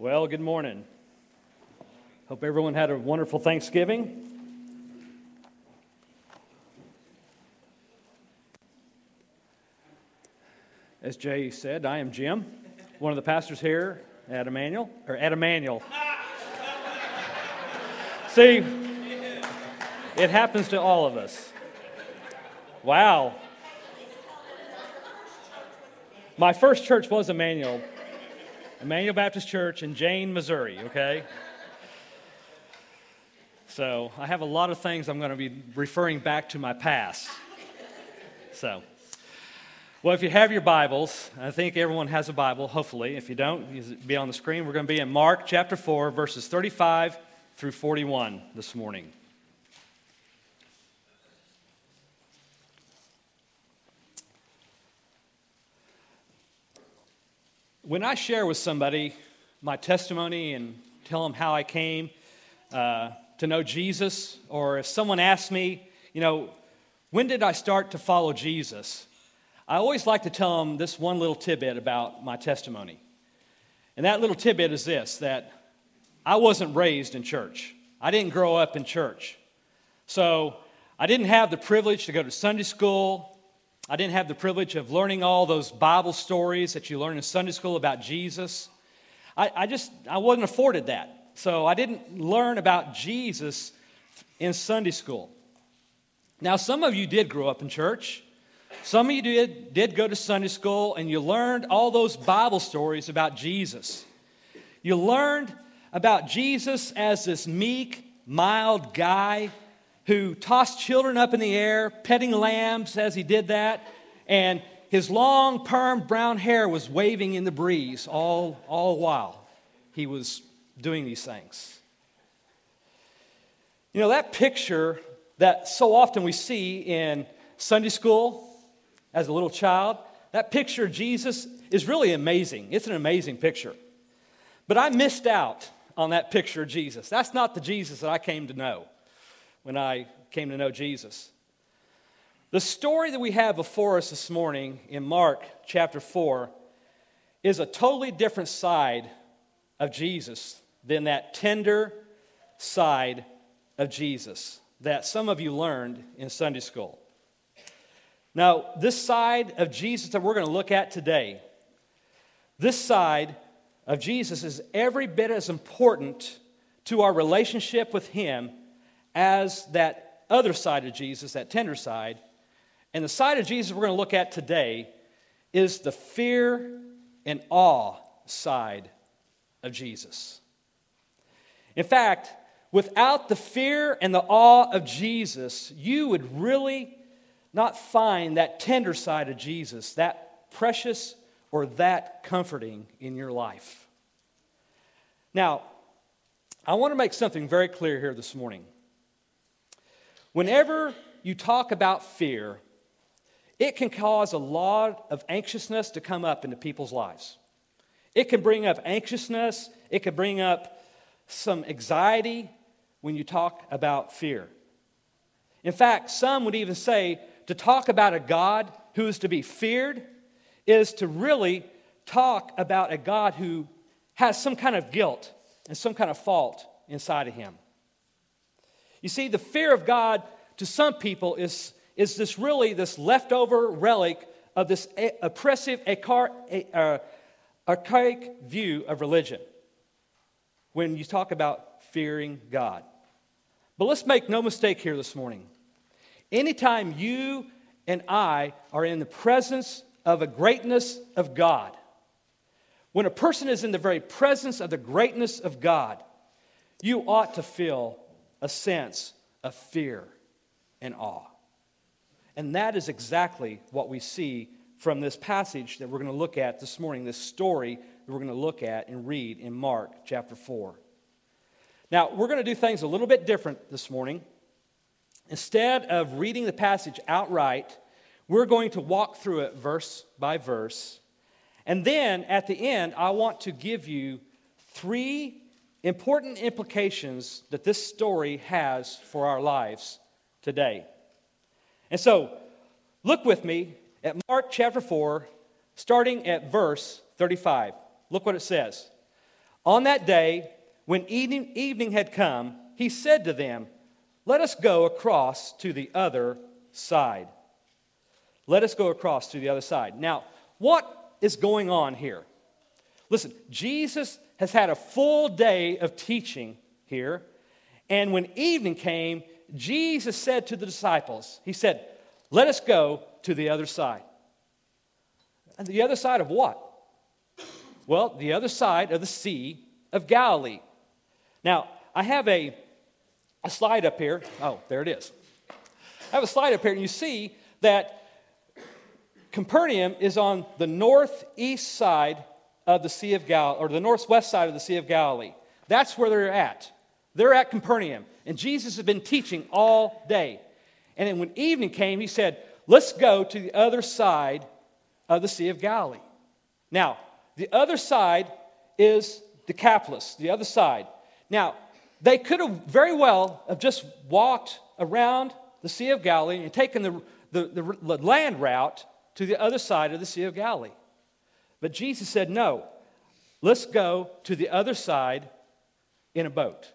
Well, good morning. Hope everyone had a wonderful Thanksgiving. As Jay said, I am Jim, one of the pastors here at Emmanuel, or at Emmanuel. See, it happens to all of us. Wow. My first church was Emmanuel, Emmanuel Baptist Church in Jane, Missouri, okay? So I have a lot of things I'm going to be referring back to my past. So, well, if you have your Bibles, I think everyone has a Bible, hopefully. If you don't, be on the screen. We're going to be in Mark chapter 4, verses 35 through 41 this morning. When I share with somebody my testimony and tell them how I came uh, to know Jesus, or if someone asks me, you know, when did I start to follow Jesus? I always like to tell them this one little tidbit about my testimony. And that little tidbit is this that I wasn't raised in church, I didn't grow up in church. So I didn't have the privilege to go to Sunday school. I didn't have the privilege of learning all those Bible stories that you learn in Sunday school about Jesus. I, I just, I wasn't afforded that. So I didn't learn about Jesus in Sunday school. Now, some of you did grow up in church. Some of you did, did go to Sunday school and you learned all those Bible stories about Jesus. You learned about Jesus as this meek, mild guy who tossed children up in the air, petting lambs as he did that, and his long, permed brown hair was waving in the breeze all, all while he was doing these things. You know, that picture that so often we see in Sunday school as a little child, that picture of Jesus is really amazing. It's an amazing picture. But I missed out on that picture of Jesus. That's not the Jesus that I came to know when I came to know Jesus. The story that we have before us this morning in Mark chapter 4 is a totally different side of Jesus than that tender side of Jesus that some of you learned in Sunday school. Now, this side of Jesus that we're going to look at today, this side of Jesus is every bit as important to our relationship with Him as that other side of Jesus, that tender side. And the side of Jesus we're going to look at today is the fear and awe side of Jesus. In fact, without the fear and the awe of Jesus, you would really not find that tender side of Jesus, that precious or that comforting in your life. Now, I want to make something very clear here this morning. Whenever you talk about fear, it can cause a lot of anxiousness to come up into people's lives. It can bring up anxiousness, it can bring up some anxiety when you talk about fear. In fact, some would even say to talk about a God who is to be feared is to really talk about a God who has some kind of guilt and some kind of fault inside of him. You see, the fear of God to some people is, is this really this leftover relic of this oppressive, uh, archaic view of religion when you talk about fearing God. But let's make no mistake here this morning. Anytime you and I are in the presence of a greatness of God, when a person is in the very presence of the greatness of God, you ought to feel a sense of fear and awe. And that is exactly what we see from this passage that we're going to look at this morning, this story that we're going to look at and read in Mark chapter 4. Now, we're going to do things a little bit different this morning. Instead of reading the passage outright, we're going to walk through it verse by verse. And then at the end, I want to give you three important implications that this story has for our lives today. And so, look with me at Mark chapter 4, starting at verse 35. Look what it says. On that day, when evening, evening had come, he said to them, Let us go across to the other side. Let us go across to the other side. Now, what is going on here? Listen, Jesus has had a full day of teaching here. And when evening came, Jesus said to the disciples, He said, Let us go to the other side. And the other side of what? Well, the other side of the Sea of Galilee. Now, I have a, a slide up here. Oh, there it is. I have a slide up here, and you see that Capernaum is on the northeast side of the Sea of Galilee, or the northwest side of the Sea of Galilee. That's where they're at. They're at Capernaum, and Jesus has been teaching all day. And then when evening came, he said, Let's go to the other side of the Sea of Galilee. Now, the other side is Decapolis, the other side. Now, they could have very well have just walked around the Sea of Galilee and taken the, the, the, the land route to the other side of the Sea of Galilee. But Jesus said, no, let's go to the other side in a boat.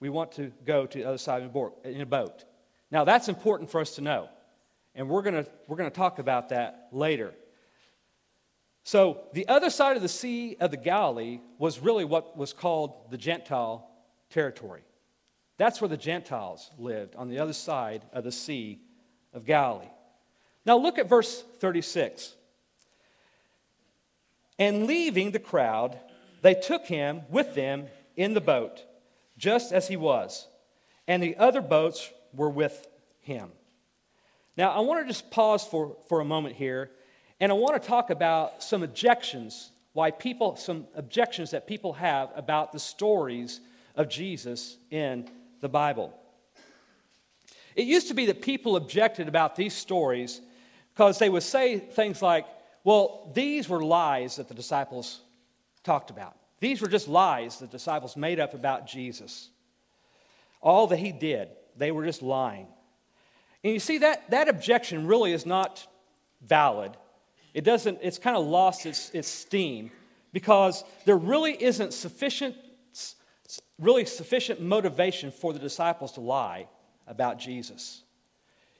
We want to go to the other side in a boat. Now, that's important for us to know. And we're going we're going to talk about that later. So, the other side of the Sea of the Galilee was really what was called the Gentile territory. That's where the Gentiles lived, on the other side of the Sea of Galilee. Now, look at verse 36. And leaving the crowd, they took him with them in the boat, just as he was, and the other boats were with him. Now, I want to just pause for, for a moment here, and I want to talk about some objections, why people, some objections that people have about the stories of Jesus in the Bible. It used to be that people objected about these stories because they would say things like, well, these were lies that the disciples talked about. These were just lies the disciples made up about Jesus. All that he did, they were just lying. And you see, that, that objection really is not valid. It doesn't, it's kind of lost its, its steam because there really isn't sufficient, really sufficient motivation for the disciples to lie about Jesus.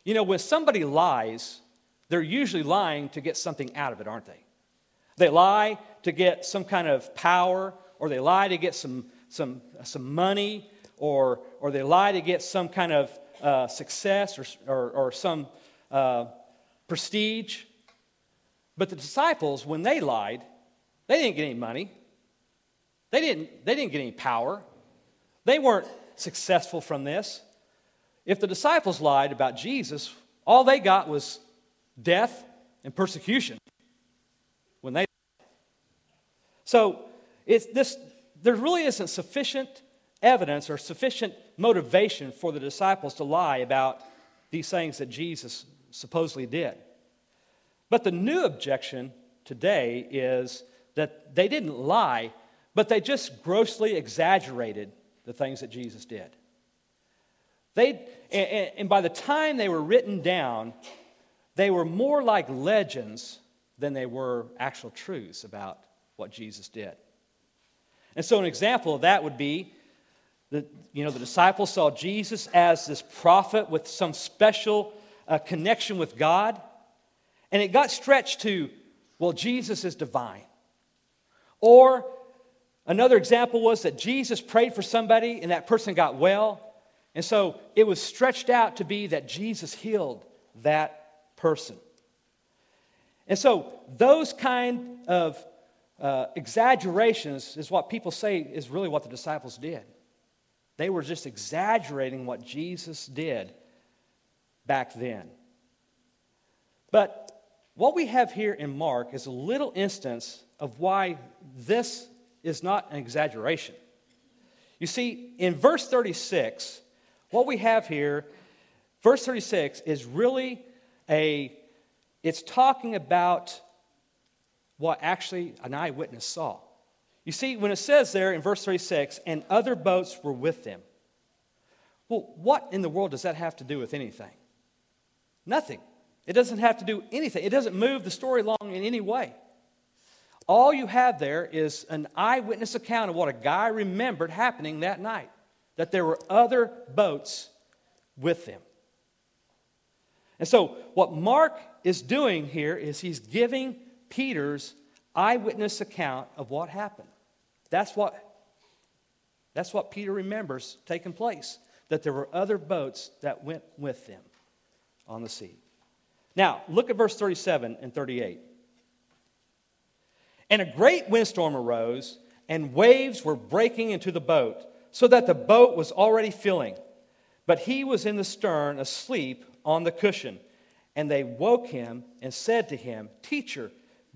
You know, when somebody lies, they're usually lying to get something out of it, aren't they? They lie to get some kind of power, or they lie to get some, some, some money, or, or they lie to get some kind of uh, success or, or, or some uh, prestige. But the disciples, when they lied, they didn't get any money. They didn't, they didn't get any power. They weren't successful from this. If the disciples lied about Jesus, all they got was death and persecution when they so it's this there really isn't sufficient evidence or sufficient motivation for the disciples to lie about these things that Jesus supposedly did. But the new objection today is that they didn't lie, but they just grossly exaggerated the things that Jesus did. They, and by the time they were written down, they were more like legends than they were actual truths about what Jesus did. And so, an example of that would be that you know the disciples saw Jesus as this prophet with some special uh, connection with God, and it got stretched to, well, Jesus is divine. Or another example was that Jesus prayed for somebody and that person got well, and so it was stretched out to be that Jesus healed that person. And so, those kind of uh, exaggerations is what people say is really what the disciples did. They were just exaggerating what Jesus did back then. But what we have here in Mark is a little instance of why this is not an exaggeration. You see, in verse 36, what we have here, verse 36, is really a, it's talking about what actually an eyewitness saw. You see, when it says there in verse 36, and other boats were with them, well, what in the world does that have to do with anything? Nothing. It doesn't have to do anything. It doesn't move the story along in any way. All you have there is an eyewitness account of what a guy remembered happening that night, that there were other boats with them. And so, what Mark is doing here is he's giving Peter's eyewitness account of what happened. That's what, that's what Peter remembers taking place, that there were other boats that went with them on the sea. Now, look at verse 37 and 38. And a great windstorm arose, and waves were breaking into the boat, so that the boat was already filling. But he was in the stern, asleep on the cushion. And they woke him and said to him, Teacher,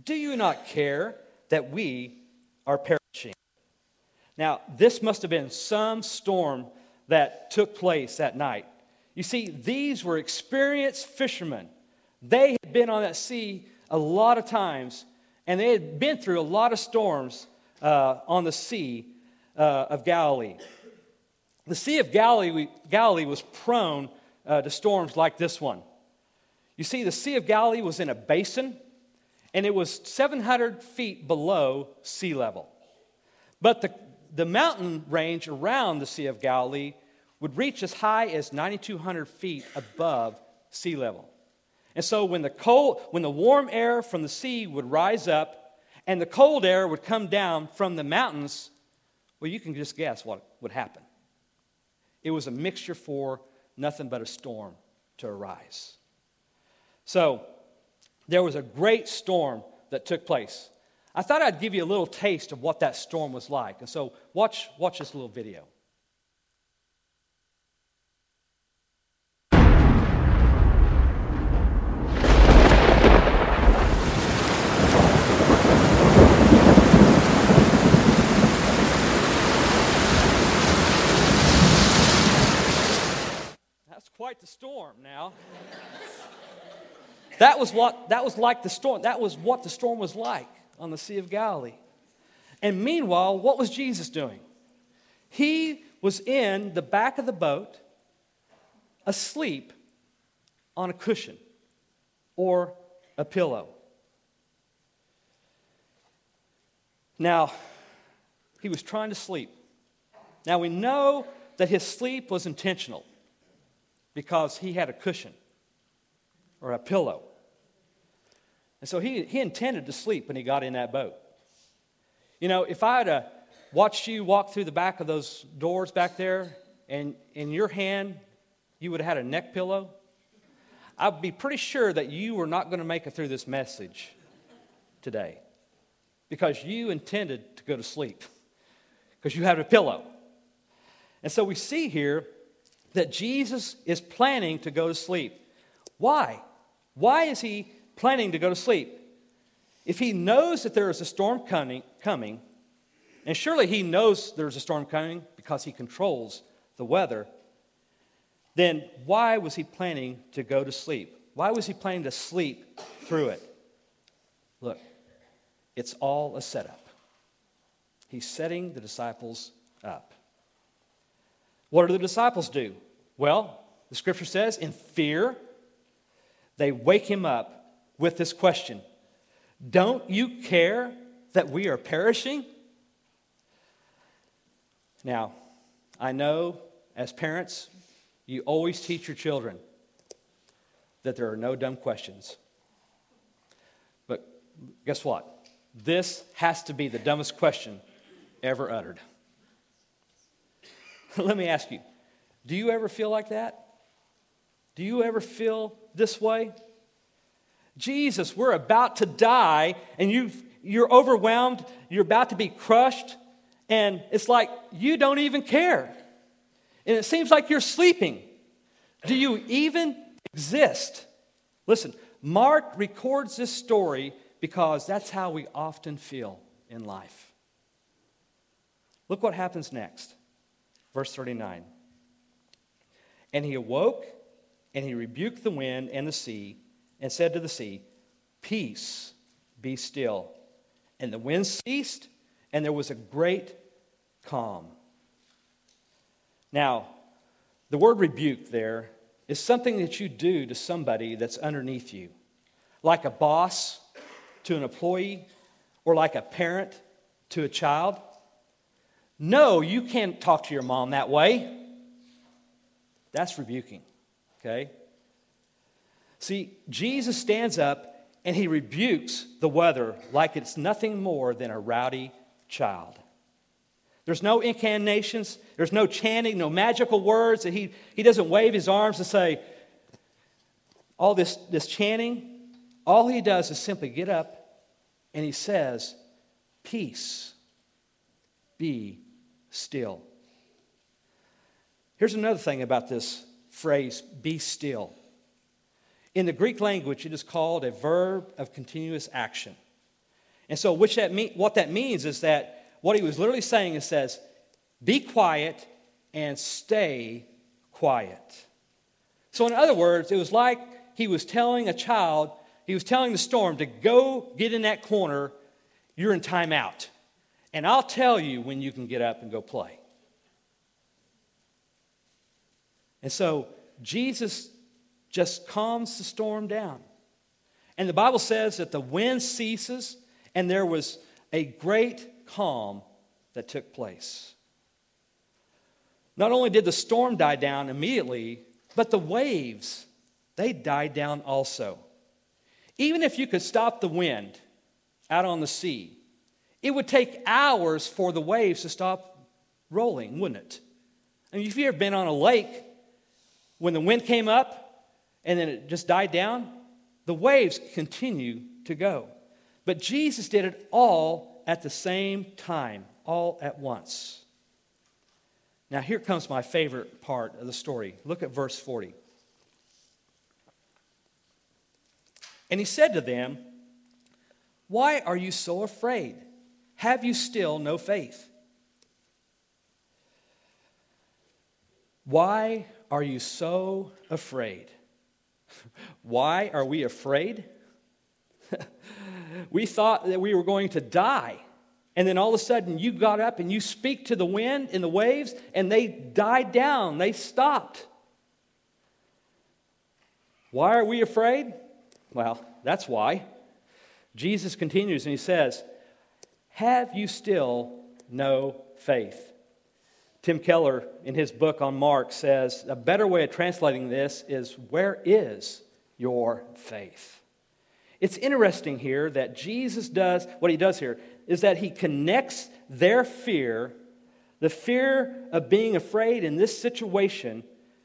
do you not care that we are perishing? Now, this must have been some storm that took place that night. You see, these were experienced fishermen. They had been on that sea a lot of times, and they had been through a lot of storms uh, on the Sea uh, of Galilee. The Sea of Galilee, Galilee was prone uh, to storms like this one. You see, the Sea of Galilee was in a basin, and it was 700 feet below sea level. But the, the mountain range around the Sea of Galilee would reach as high as 9,200 feet above sea level. And so when the, cold, when the warm air from the sea would rise up and the cold air would come down from the mountains, well, you can just guess what would happen. It was a mixture for nothing but a storm to arise. So there was a great storm that took place. I thought I'd give you a little taste of what that storm was like. And so watch, watch this little video. Quite the storm now. that was what that was like the storm. That was what the storm was like on the Sea of Galilee. And meanwhile, what was Jesus doing? He was in the back of the boat, asleep on a cushion or a pillow. Now, he was trying to sleep. Now, we know that his sleep was intentional because he had a cushion or a pillow. And so he, he intended to sleep when he got in that boat. You know, if I had uh, watched you walk through the back of those doors back there and in your hand you would have had a neck pillow, I'd be pretty sure that you were not going to make it through this message today because you intended to go to sleep because you had a pillow. And so we see here that Jesus is planning to go to sleep. Why? Why is he planning to go to sleep? If he knows that there is a storm coming, coming, and surely he knows there's a storm coming because he controls the weather, then why was he planning to go to sleep? Why was he planning to sleep through it? Look, it's all a setup. He's setting the disciples up. What do the disciples do? Well, the scripture says, in fear, they wake him up with this question Don't you care that we are perishing? Now, I know as parents, you always teach your children that there are no dumb questions. But guess what? This has to be the dumbest question ever uttered. Let me ask you do you ever feel like that? Do you ever feel this way? Jesus, we're about to die, and you you're overwhelmed, you're about to be crushed, and it's like you don't even care. And it seems like you're sleeping. Do you even exist? Listen, Mark records this story because that's how we often feel in life. Look what happens next. Verse 39. And he awoke and he rebuked the wind and the sea and said to the sea, Peace, be still. And the wind ceased and there was a great calm. Now, the word rebuke there is something that you do to somebody that's underneath you, like a boss to an employee, or like a parent to a child. No, you can't talk to your mom that way. That's rebuking, okay? See, Jesus stands up and he rebukes the weather like it's nothing more than a rowdy child. There's no incantations, there's no chanting, no magical words he, he doesn't wave his arms and say, all this, this chanting. All he does is simply get up and he says, Peace, be still. Here's another thing about this phrase, be still. In the Greek language, it is called a verb of continuous action. And so, which that mean, what that means is that what he was literally saying is says, be quiet and stay quiet. So, in other words, it was like he was telling a child, he was telling the storm to go get in that corner, you're in timeout. And I'll tell you when you can get up and go play. And so Jesus just calms the storm down. And the Bible says that the wind ceases and there was a great calm that took place. Not only did the storm die down immediately, but the waves, they died down also. Even if you could stop the wind out on the sea, it would take hours for the waves to stop rolling, wouldn't it? I mean, if you've ever been on a lake, when the wind came up and then it just died down, the waves continue to go. But Jesus did it all at the same time, all at once. Now, here comes my favorite part of the story. Look at verse 40. And he said to them, Why are you so afraid? Have you still no faith? Why are you so afraid? Why are we afraid? we thought that we were going to die. And then all of a sudden, you got up and you speak to the wind and the waves, and they died down. They stopped. Why are we afraid? Well, that's why. Jesus continues and he says, Have you still no faith? Tim Keller, in his book on Mark, says a better way of translating this is, Where is your faith? It's interesting here that Jesus does, what he does here, is that he connects their fear, the fear of being afraid in this situation,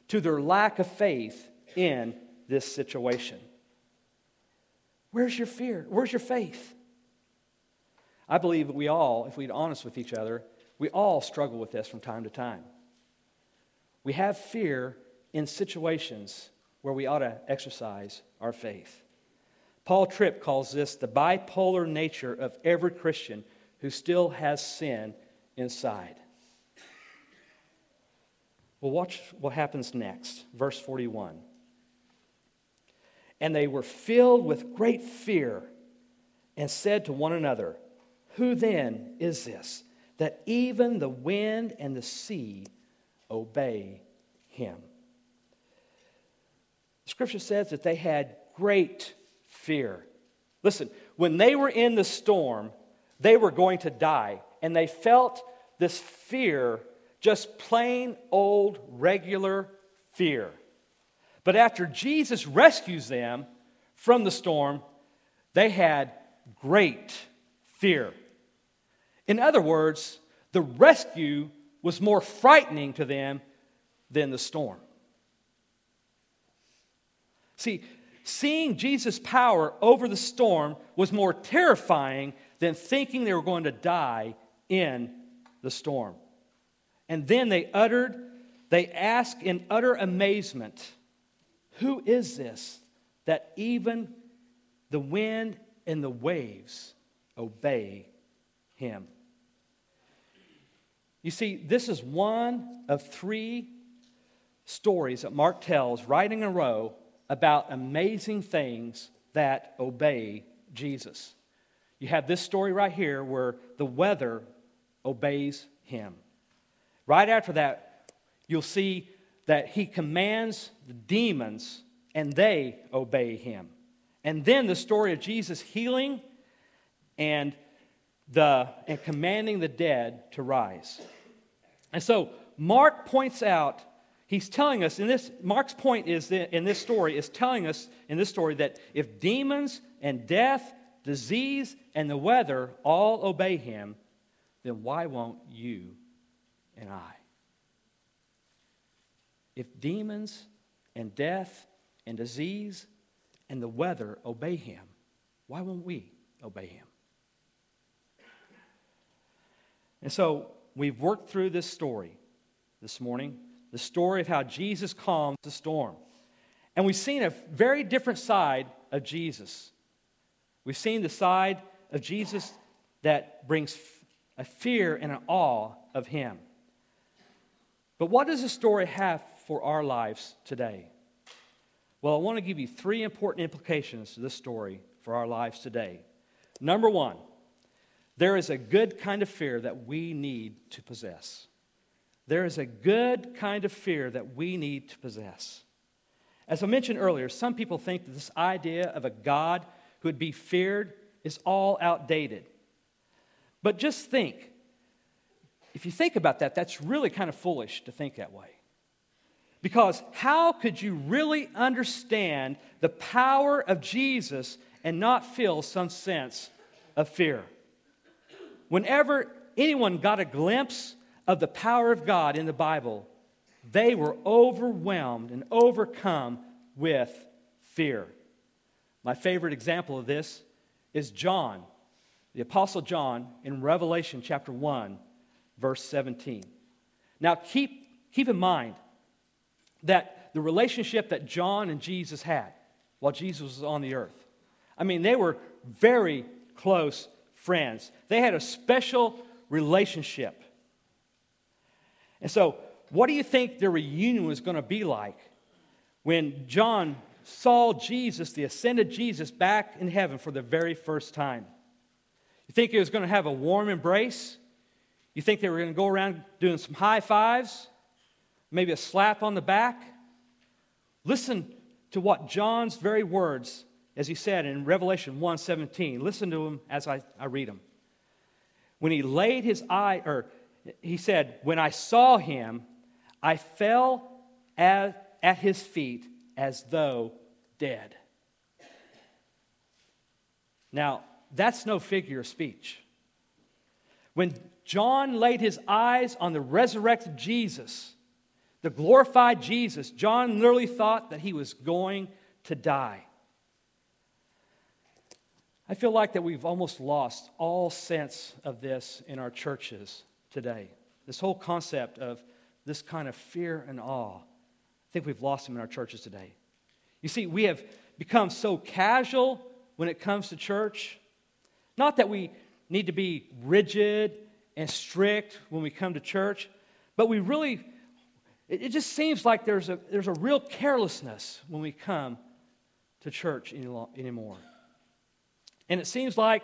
to their lack of faith in this situation. Where's your fear? Where's your faith? I believe we all, if we're honest with each other, we all struggle with this from time to time. We have fear in situations where we ought to exercise our faith. Paul Tripp calls this the bipolar nature of every Christian who still has sin inside. Well, watch what happens next. Verse 41. And they were filled with great fear and said to one another, Who then is this that even the wind and the sea obey him? The scripture says that they had great fear. Listen, when they were in the storm, they were going to die, and they felt this fear, just plain old regular fear. But after Jesus rescues them from the storm, they had great fear. In other words, the rescue was more frightening to them than the storm. See, seeing Jesus' power over the storm was more terrifying than thinking they were going to die in the storm. And then they uttered, they asked in utter amazement, Who is this that even the wind and the waves obey him? You see, this is one of three stories that Mark tells right in a row about amazing things that obey Jesus. You have this story right here where the weather obeys him. Right after that, you'll see that he commands the demons and they obey him. And then the story of Jesus healing and the, and commanding the dead to rise. And so Mark points out, he's telling us in this, Mark's point is in this story is telling us in this story that if demons and death, disease, and the weather all obey him, then why won't you and I? If demons and death and disease and the weather obey him, why won't we obey him? And so we've worked through this story this morning the story of how Jesus calms the storm. And we've seen a very different side of Jesus. We've seen the side of Jesus that brings a fear and an awe of him. But what does the story have for our lives today? Well, I want to give you three important implications to this story for our lives today. Number one, there is a good kind of fear that we need to possess. There is a good kind of fear that we need to possess. As I mentioned earlier, some people think that this idea of a God who would be feared is all outdated. But just think if you think about that, that's really kind of foolish to think that way. Because how could you really understand the power of Jesus and not feel some sense of fear? Whenever anyone got a glimpse of the power of God in the Bible, they were overwhelmed and overcome with fear. My favorite example of this is John, the Apostle John, in Revelation chapter 1, verse 17. Now, keep, keep in mind that the relationship that John and Jesus had while Jesus was on the earth, I mean, they were very close friends. They had a special relationship. And so, what do you think their reunion was going to be like when John saw Jesus, the ascended Jesus, back in heaven for the very first time? You think he was going to have a warm embrace? You think they were going to go around doing some high fives? Maybe a slap on the back? Listen to what John's very words as he said in Revelation 1:17. Listen to him as I, I read him. When he laid his eye, or he said, When I saw him, I fell at, at his feet as though dead. Now, that's no figure of speech. When John laid his eyes on the resurrected Jesus, the glorified Jesus, John literally thought that he was going to die. I feel like that we've almost lost all sense of this in our churches today. This whole concept of this kind of fear and awe. I think we've lost them in our churches today. You see, we have become so casual when it comes to church. Not that we need to be rigid and strict when we come to church, but we really, it, just seems like there's a, there's a real carelessness when we come to church anymore. And it seems like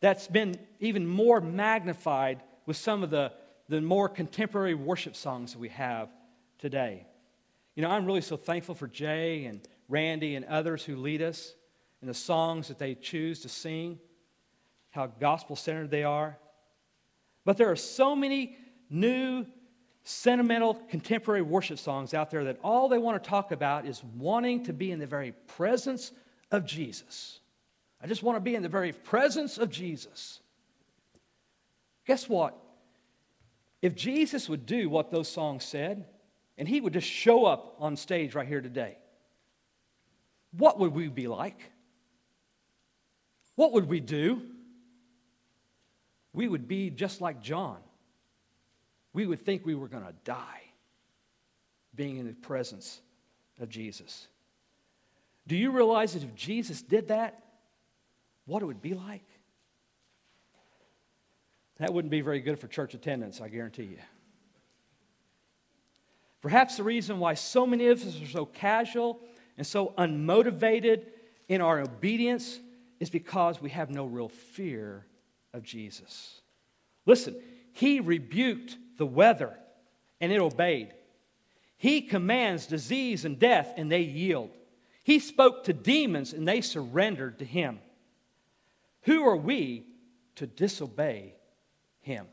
that's been even more magnified with some of the, the more contemporary worship songs that we have today. You know, I'm really so thankful for Jay and Randy and others who lead us in the songs that they choose to sing, how gospel centered they are. But there are so many new, sentimental, contemporary worship songs out there that all they want to talk about is wanting to be in the very presence of Jesus. I just want to be in the very presence of Jesus. Guess what? If Jesus would do what those songs said, and he would just show up on stage right here today, what would we be like? What would we do? We would be just like John. We would think we were going to die being in the presence of Jesus. Do you realize that if Jesus did that, what it would be like? That wouldn't be very good for church attendance, I guarantee you. Perhaps the reason why so many of us are so casual and so unmotivated in our obedience is because we have no real fear of Jesus. Listen, he rebuked the weather and it obeyed. He commands disease and death and they yield. He spoke to demons and they surrendered to him. Who are we to disobey Him.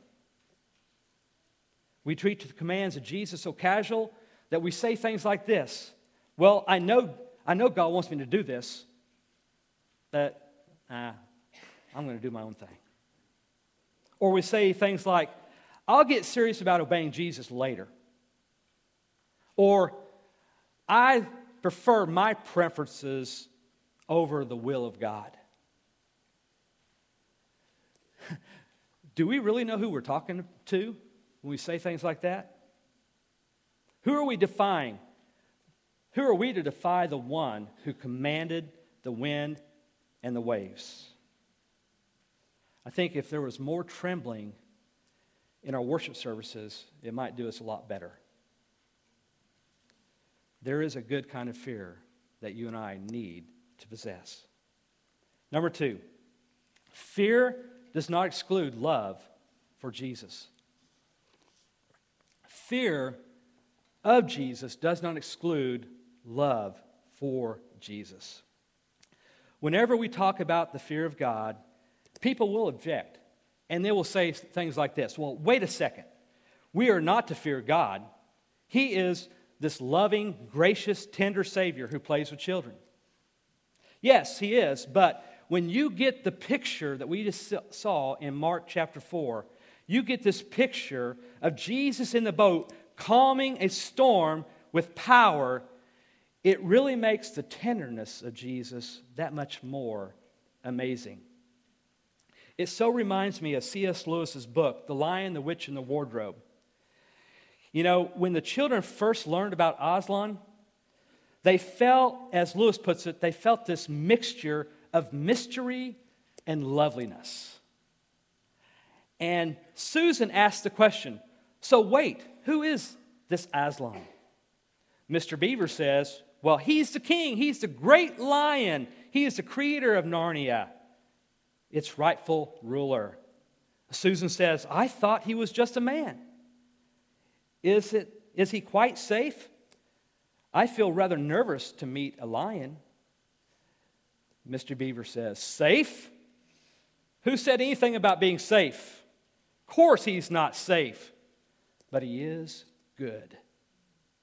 We treat the commands of Jesus so casual that we say things like this Well, I know, I know God wants me to do this, but uh, I'm going to do my own thing. Or we say things like, I'll get serious about obeying Jesus later. Or, I prefer my preferences over the will of God. Do we really know who we're talking to when we say things like that? Who are we defying? Who are we to defy the one who commanded the wind and the waves? I think if there was more trembling in our worship services, it might do us a lot better. There is a good kind of fear that you and I need to possess. Number two, fear does not exclude love for Jesus. Fear of Jesus does not exclude love for Jesus. Whenever we talk about the fear of God, people will object and they will say things like this Well, wait a second. We are not to fear God. He is this loving, gracious, tender Savior who plays with children. Yes, He is, but when you get the picture that we just saw in Mark chapter 4, you get this picture of Jesus in the boat calming a storm with power. It really makes the tenderness of Jesus that much more amazing. It so reminds me of C.S. Lewis's book, The Lion, the Witch, and the Wardrobe. You know, when the children first learned about Aslan, they felt, as Lewis puts it, they felt this mixture of mystery and loveliness. And Susan asked the question so, wait, who is this Aslan? Mr. Beaver says, well, he's the king, he's the great lion, he is the creator of Narnia, its rightful ruler. Susan says, I thought he was just a man. Is, it, is he quite safe? I feel rather nervous to meet a lion. Mr. Beaver says, Safe? Who said anything about being safe? Of course, he's not safe, but he is good.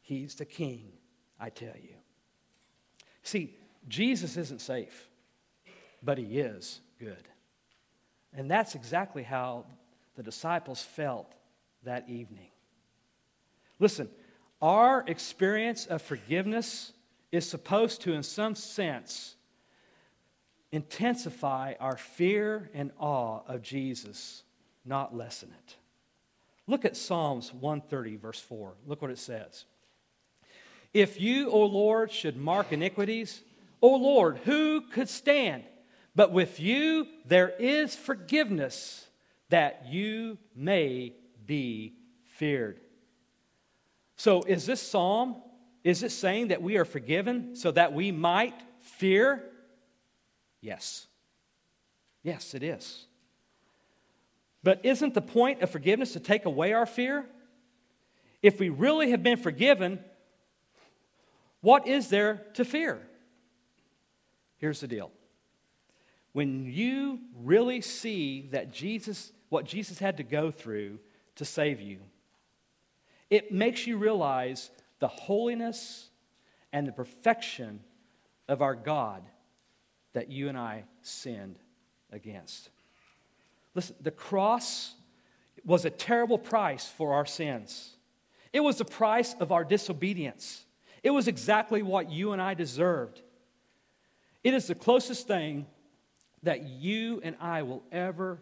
He's the king, I tell you. See, Jesus isn't safe, but he is good. And that's exactly how the disciples felt that evening. Listen, our experience of forgiveness is supposed to, in some sense, intensify our fear and awe of Jesus, not lessen it. Look at Psalms 130, verse 4. Look what it says. If you, O Lord, should mark iniquities, O Lord, who could stand? But with you there is forgiveness that you may be feared. So, is this psalm, is it saying that we are forgiven so that we might fear? Yes. Yes, it is. But isn't the point of forgiveness to take away our fear? If we really have been forgiven, what is there to fear? Here's the deal. When you really see that Jesus, what Jesus had to go through to save you, it makes you realize the holiness and the perfection of our God that you and I sinned against. Listen, the cross was a terrible price for our sins. It was the price of our disobedience. It was exactly what you and I deserved. It is the closest thing that you and I will ever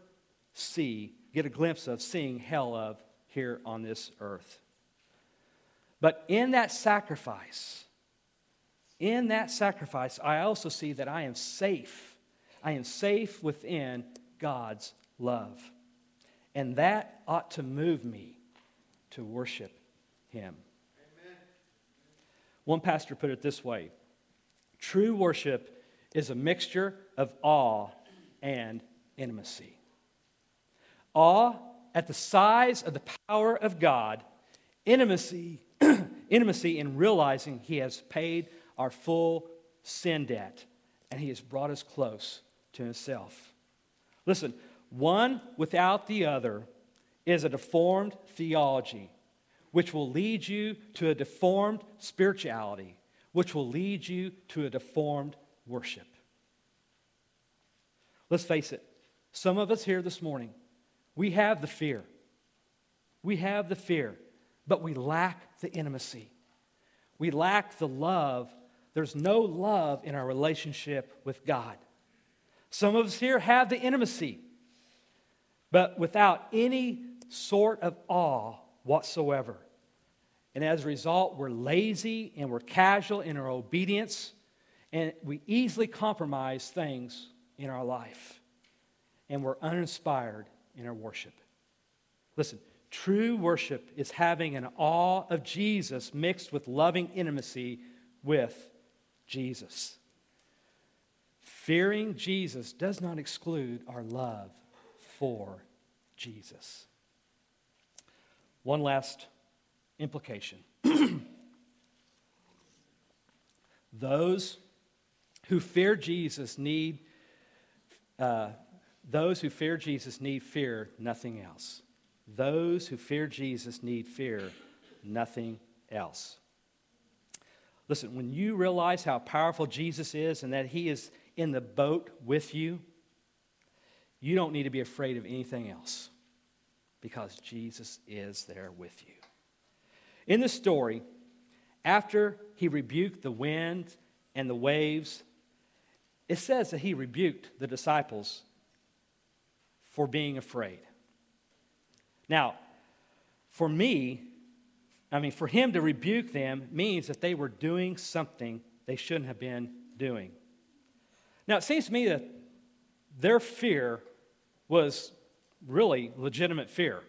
see, get a glimpse of, seeing hell of here on this earth. But in that sacrifice, in that sacrifice, I also see that I am safe. I am safe within God's love. And that ought to move me to worship Him. Amen. One pastor put it this way True worship is a mixture of awe and intimacy. Awe at the size of the power of God, intimacy intimacy in realizing He has paid our full sin debt and He has brought us close to Himself. Listen, One without the other is a deformed theology, which will lead you to a deformed spirituality, which will lead you to a deformed worship. Let's face it, some of us here this morning, we have the fear. We have the fear, but we lack the intimacy. We lack the love. There's no love in our relationship with God. Some of us here have the intimacy, but without any sort of awe whatsoever. And as a result, we're lazy and we're casual in our obedience, and we easily compromise things in our life. And we're uninspired in our worship. Listen, true worship is having an awe of Jesus mixed with loving intimacy with Jesus. Fearing Jesus does not exclude our love for Jesus. One last implication. those who fear Jesus need, uh, those who fear Jesus need fear nothing else. Those who fear Jesus need fear nothing else. Listen, when you realize how powerful Jesus is and that he is in the boat with you, you don't need to be afraid of anything else because Jesus is there with you. In the story, after he rebuked the wind and the waves, it says that he rebuked the disciples for being afraid. Now, for me, I mean, for him to rebuke them means that they were doing something they shouldn't have been doing. Now, it seems to me that their fear was really legitimate fear.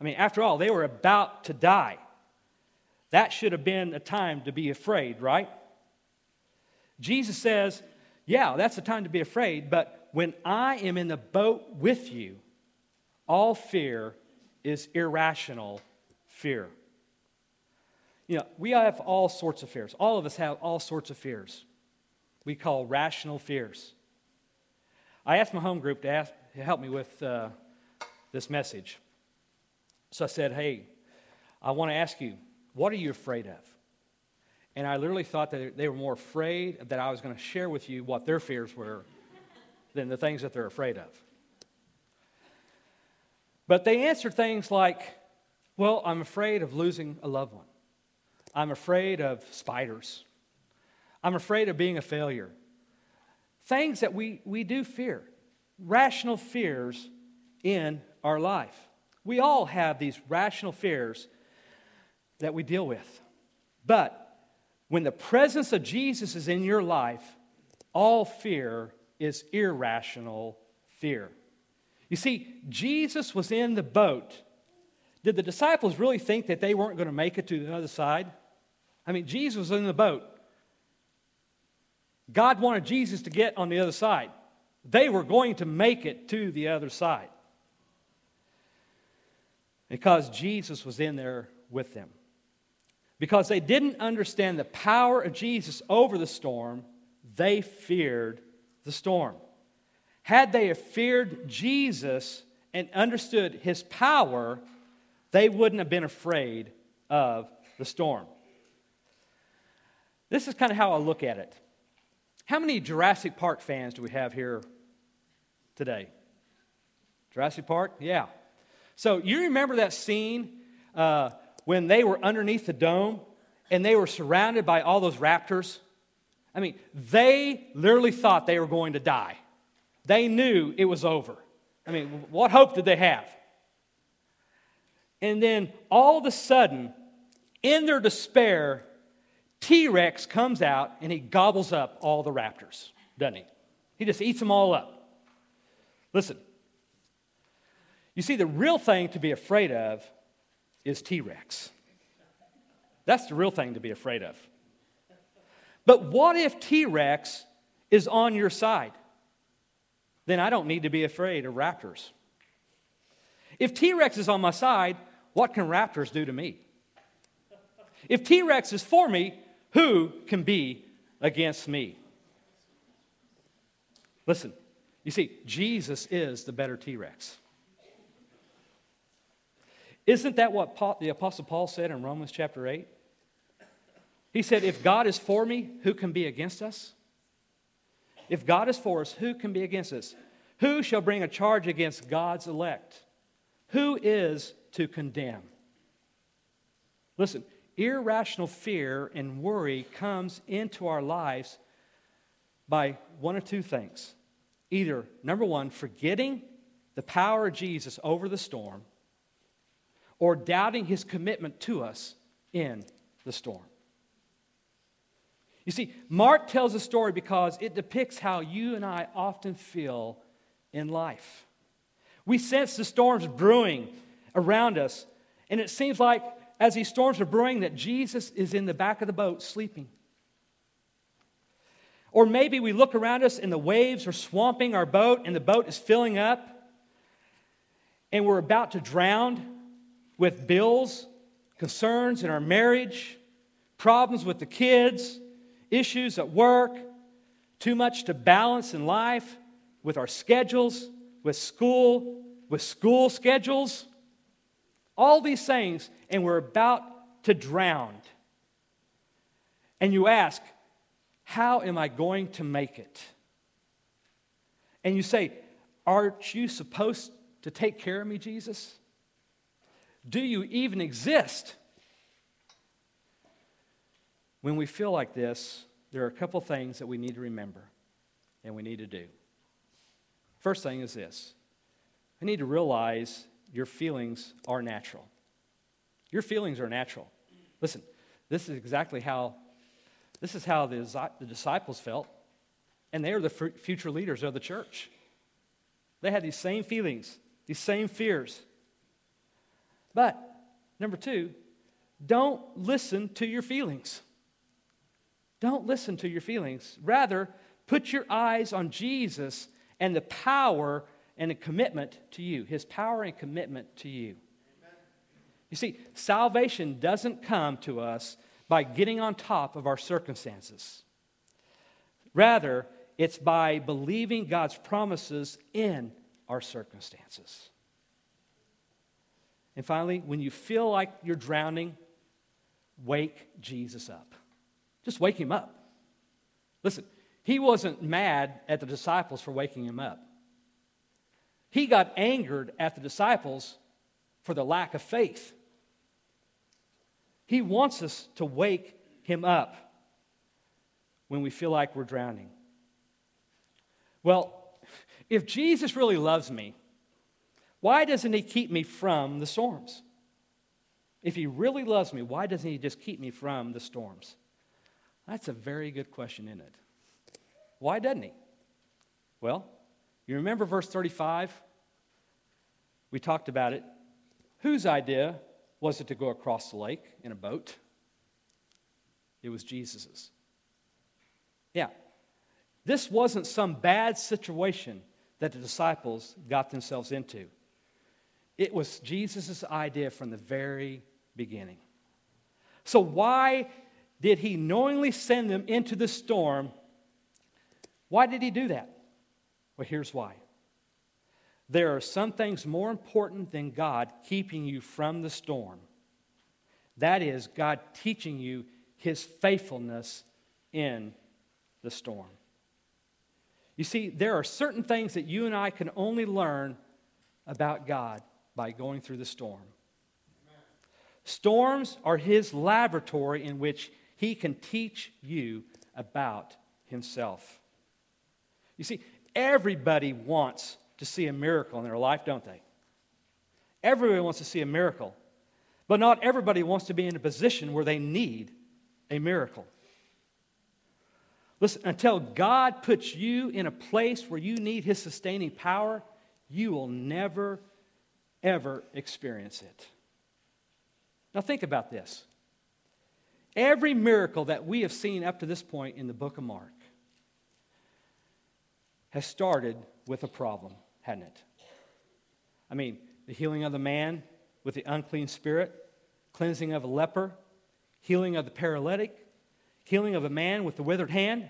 I mean, after all, they were about to die. That should have been a time to be afraid, right? Jesus says, Yeah, that's a time to be afraid, but when I am in the boat with you, all fear is irrational fear. You know, we have all sorts of fears. All of us have all sorts of fears. We call rational fears. I asked my home group to, ask, to help me with uh, this message. So I said, Hey, I want to ask you, what are you afraid of? And I literally thought that they were more afraid that I was going to share with you what their fears were than the things that they're afraid of. But they answered things like, Well, I'm afraid of losing a loved one. I'm afraid of spiders. I'm afraid of being a failure. Things that we, we do fear, rational fears in our life. We all have these rational fears that we deal with. But when the presence of Jesus is in your life, all fear is irrational fear. You see, Jesus was in the boat. Did the disciples really think that they weren't going to make it to the other side? I mean, Jesus was in the boat. God wanted Jesus to get on the other side. They were going to make it to the other side because Jesus was in there with them. Because they didn't understand the power of Jesus over the storm, they feared the storm. Had they feared Jesus and understood his power, they wouldn't have been afraid of the storm. This is kind of how I look at it. How many Jurassic Park fans do we have here today? Jurassic Park? Yeah. So you remember that scene uh, when they were underneath the dome and they were surrounded by all those raptors? I mean, they literally thought they were going to die. They knew it was over. I mean, what hope did they have? And then all of a sudden, in their despair, T Rex comes out and he gobbles up all the raptors, doesn't he? He just eats them all up. Listen, you see, the real thing to be afraid of is T Rex. That's the real thing to be afraid of. But what if T Rex is on your side? Then I don't need to be afraid of raptors. If T Rex is on my side, what can raptors do to me? If T Rex is for me, who can be against me? Listen, You see, Jesus is the better T Rex. Isn't that what Paul, the Apostle Paul said in Romans chapter 8? He said, If God is for me, who can be against us? If God is for us, who can be against us? Who shall bring a charge against God's elect? Who is to condemn? Listen, irrational fear and worry comes into our lives by one or two things. Either, number one, forgetting the power of Jesus over the storm, or doubting his commitment to us in the storm. You see, Mark tells a story because it depicts how you and I often feel in life. We sense the storms brewing around us, and it seems like as these storms are brewing that Jesus is in the back of the boat sleeping. Or maybe we look around us and the waves are swamping our boat and the boat is filling up and we're about to drown with bills, concerns in our marriage, problems with the kids, issues at work, too much to balance in life with our schedules, with school, with school schedules, all these things, and we're about to drown. And you ask, How am I going to make it? And you say, Aren't you supposed to take care of me, Jesus? Do you even exist? When we feel like this, there are a couple things that we need to remember and we need to do. First thing is this I need to realize your feelings are natural. Your feelings are natural. Listen, this is exactly how this is how the, the disciples felt, and they are the future leaders of the church. They had these same feelings, these same fears. But, number two, don't listen to your feelings. Don't listen to your feelings. Rather, put your eyes on Jesus and the power and a commitment to you, his power and commitment to you. You see, salvation doesn't come to us by getting on top of our circumstances. Rather, it's by believing God's promises in our circumstances. And finally, when you feel like you're drowning, wake Jesus up. Just wake him up. Listen, he wasn't mad at the disciples for waking him up. He got angered at the disciples for the lack of faith. He wants us to wake him up when we feel like we're drowning. Well, if Jesus really loves me, why doesn't he keep me from the storms? If he really loves me, why doesn't he just keep me from the storms? That's a very good question, isn't it? Why doesn't he? Well, you remember verse 35? We talked about it. Whose idea was it to go across the lake in a boat? It was Jesus's. Yeah. This wasn't some bad situation that the disciples got themselves into. It was Jesus' idea from the very beginning. So, why did he knowingly send them into the storm? Why did he do that? Well, here's why. There are some things more important than God keeping you from the storm. That is, God teaching you his faithfulness in the storm. You see, there are certain things that you and I can only learn about God by going through the storm. Storms are his laboratory in which he can teach you about himself. You see, everybody wants to see a miracle in their life, don't they? Everybody wants to see a miracle. But not everybody wants to be in a position where they need a miracle. Listen, until God puts you in a place where you need His sustaining power, you will never, ever experience it. Now, think about this. Every miracle that we have seen up to this point in the book of Mark has started with a problem, hadn't it? I mean, the healing of the man with the unclean spirit, cleansing of a leper, healing of the paralytic, healing of a man with the withered hand.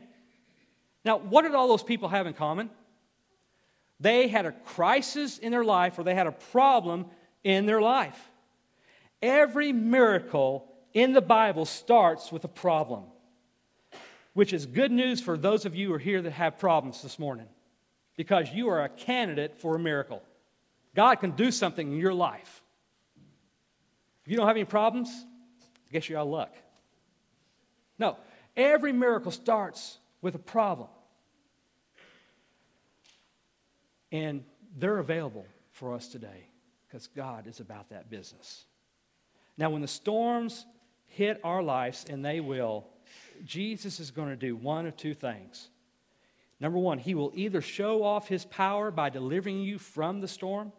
Now, what did all those people have in common? They had a crisis in their life or they had a problem in their life. Every miracle in the Bible starts with a problem, which is good news for those of you who are here that have problems this morning because you are a candidate for a miracle. God can do something in your life. If you don't have any problems, I guess you're out of luck. No, every miracle starts with a problem. And they're available for us today because God is about that business. Now, when the storms hit our lives, and they will, Jesus is going to do one of two things. Number one, he will either show off his power by delivering you from the storm,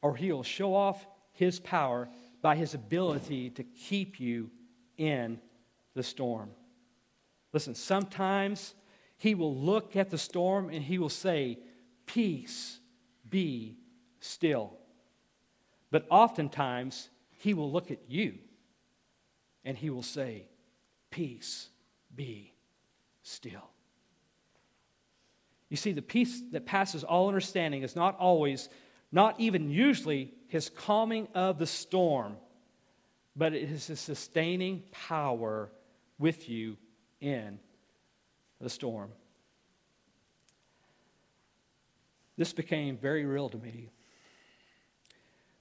or he'll show off his power by his ability to keep you in the storm. Listen, sometimes he will look at the storm and he will say, Peace, be still. But oftentimes, he will look at you and he will say, Peace, be still. You see, the peace that passes all understanding is not always, not even usually, his calming of the storm, but it is his sustaining power with you in the storm. This became very real to me.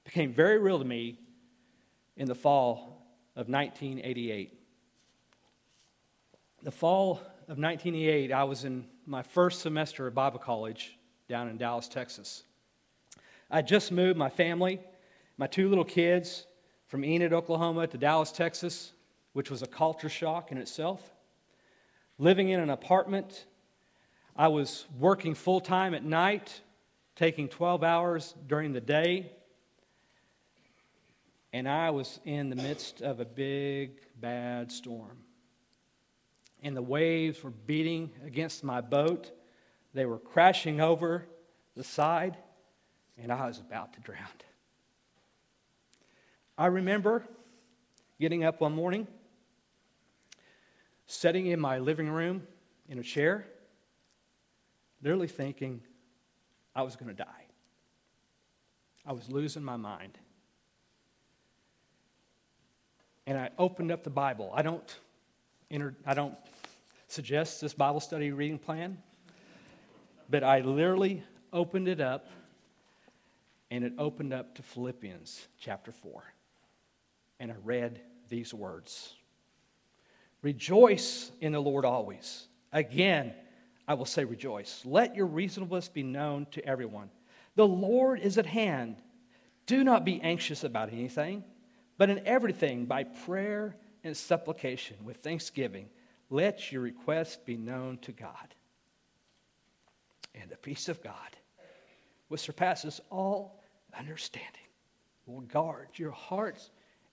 Became very real to me in the fall of 1988. The fall of 1988, I was in my first semester of Bible college down in Dallas, Texas. I just moved my family, my two little kids, from Enid, Oklahoma to Dallas, Texas, which was a culture shock in itself. Living in an apartment, I was working full time at night, taking 12 hours during the day, and I was in the midst of a big, bad storm and the waves were beating against my boat. They were crashing over the side, and I was about to drown. I remember getting up one morning, sitting in my living room in a chair, literally thinking I was going to die. I was losing my mind. And I opened up the Bible. I don't I don't suggest this Bible study reading plan, but I literally opened it up and it opened up to Philippians chapter 4. And I read these words Rejoice in the Lord always. Again, I will say rejoice. Let your reasonableness be known to everyone. The Lord is at hand. Do not be anxious about anything, but in everything, by prayer and supplication with thanksgiving, let your requests be known to God. And the peace of God, which surpasses all understanding, will guard your hearts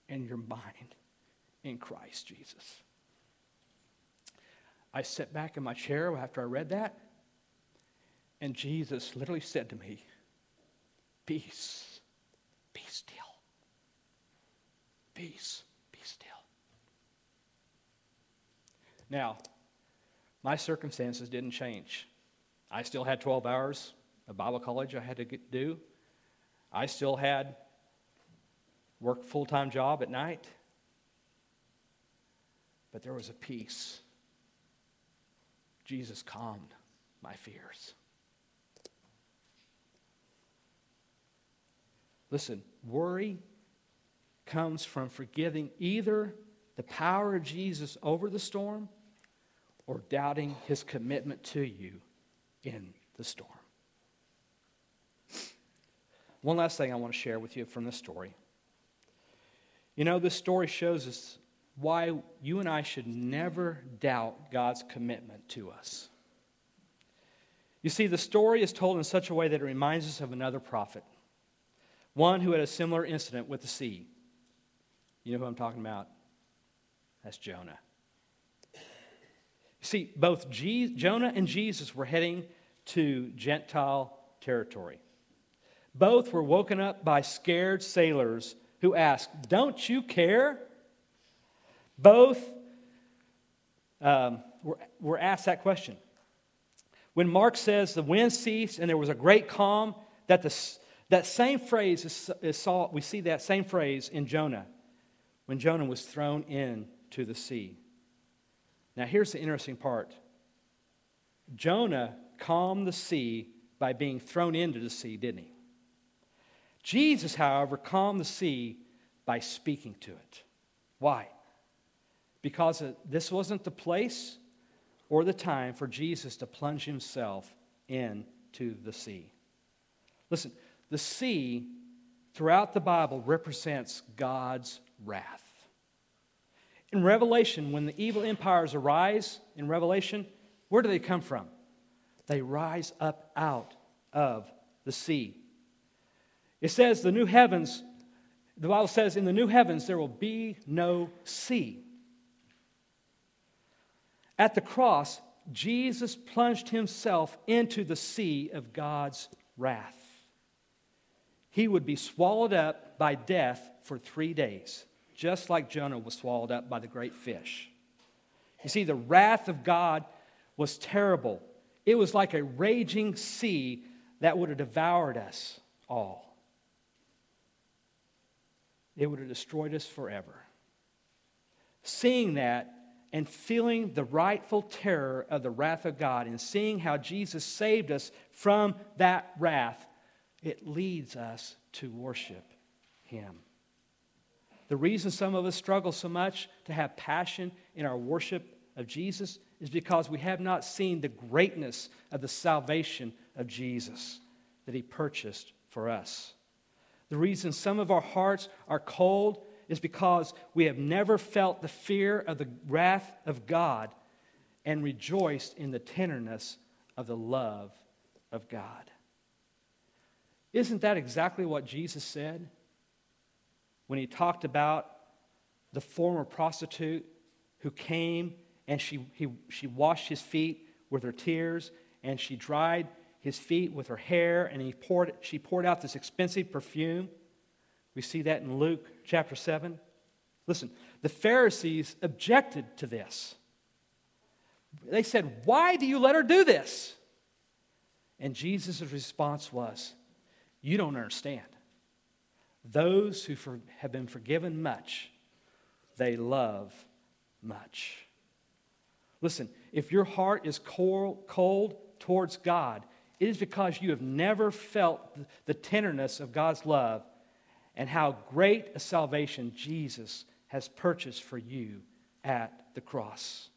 and your mind in Christ Jesus. I sat back in my chair after I read that, and Jesus literally said to me, Peace, be still. Peace, Now, my circumstances didn't change. I still had 12 hours of Bible college I had to do. I still had work full-time job at night. But there was a peace. Jesus calmed my fears. Listen, worry comes from forgiving either the power of Jesus over the storm or doubting his commitment to you in the storm. One last thing I want to share with you from this story. You know, this story shows us why you and I should never doubt God's commitment to us. You see, the story is told in such a way that it reminds us of another prophet, one who had a similar incident with the sea. You know who I'm talking about? That's Jonah. You see, both Je- Jonah and Jesus were heading to Gentile territory. Both were woken up by scared sailors who asked, Don't you care? Both um, were, were asked that question When Mark says the wind ceased and there was a great calm, that, the, that same phrase is, is saw, we see that same phrase in Jonah when Jonah was thrown into the sea. Now, here's the interesting part Jonah calmed the sea by being thrown into the sea, didn't he? Jesus, however, calmed the sea by speaking to it. Why? Because this wasn't the place or the time for Jesus to plunge himself into the sea. Listen, the sea throughout the Bible represents God's wrath. In Revelation, when the evil empires arise in Revelation, where do they come from? They rise up out of the sea. It says the new heavens, the Bible says, in the new heavens there will be no sea. At the cross, Jesus plunged himself into the sea of God's wrath. He would be swallowed up by death for three days, just like Jonah was swallowed up by the great fish. You see, the wrath of God was terrible. It was like a raging sea that would have devoured us all. It would have destroyed us forever. Seeing that, and feeling the rightful terror of the wrath of God and seeing how Jesus saved us from that wrath, it leads us to worship Him. The reason some of us struggle so much to have passion in our worship of Jesus is because we have not seen the greatness of the salvation of Jesus that He purchased for us. The reason some of our hearts are cold is because we have never felt the fear of the wrath of God and rejoiced in the tenderness of the love of God. Isn't that exactly what Jesus said when he talked about the former prostitute who came and she, he, she washed his feet with her tears and she dried his feet with her hair and he poured, she poured out this expensive perfume? We see that in Luke chapter 7. Listen, the Pharisees objected to this. They said, Why do you let her do this? And Jesus' response was, You don't understand. Those who for, have been forgiven much, they love much. Listen, if your heart is cold, cold towards God, it is because you have never felt the tenderness of God's love and how great a salvation Jesus has purchased for you at the cross.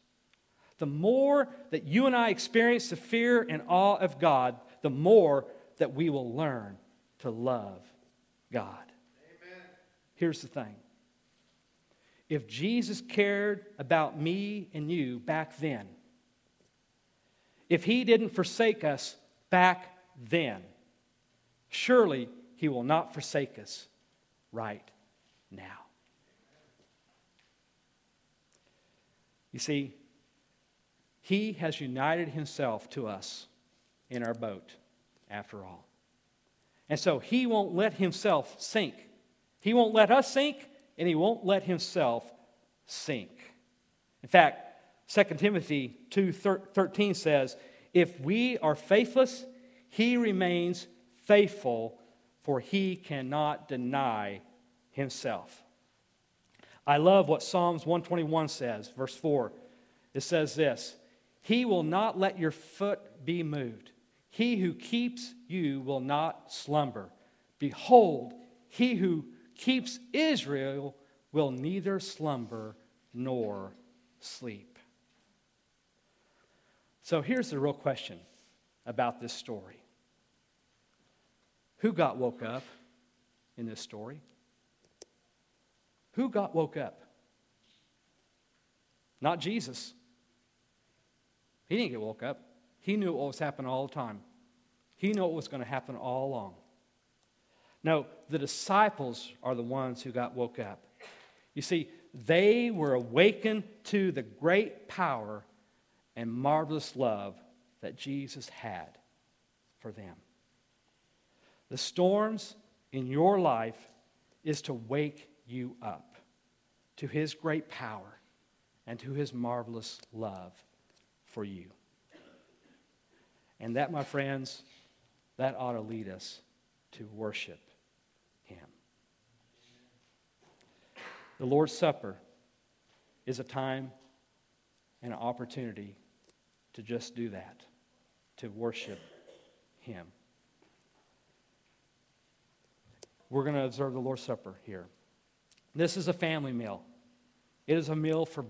The more that you and I experience the fear and awe of God, the more that we will learn to love God. Here's the thing if Jesus cared about me and you back then, if he didn't forsake us back then, surely he will not forsake us right now. You see, He has united Himself to us in our boat, after all. And so He won't let Himself sink. He won't let us sink, and He won't let Himself sink. In fact, 2 Timothy 2:13 says, "If we are faithless, he remains faithful, for he cannot deny himself. I love what Psalms 121 says, verse 4. It says this He will not let your foot be moved. He who keeps you will not slumber. Behold, he who keeps Israel will neither slumber nor sleep. So here's the real question about this story who got woke up in this story? Who got woke up? Not Jesus. He didn't get woke up. He knew what was happening all the time. He knew what was going to happen all along. No, the disciples are the ones who got woke up. You see, they were awakened to the great power and marvelous love that Jesus had for them. The storms in your life is to wake you up to his great power and to his marvelous love for you. And that, my friends, that ought to lead us to worship Him. The Lord's Supper is a time and an opportunity to just do that, to worship Him. We're going to observe the Lord's Supper here. This is a family meal. It is a meal for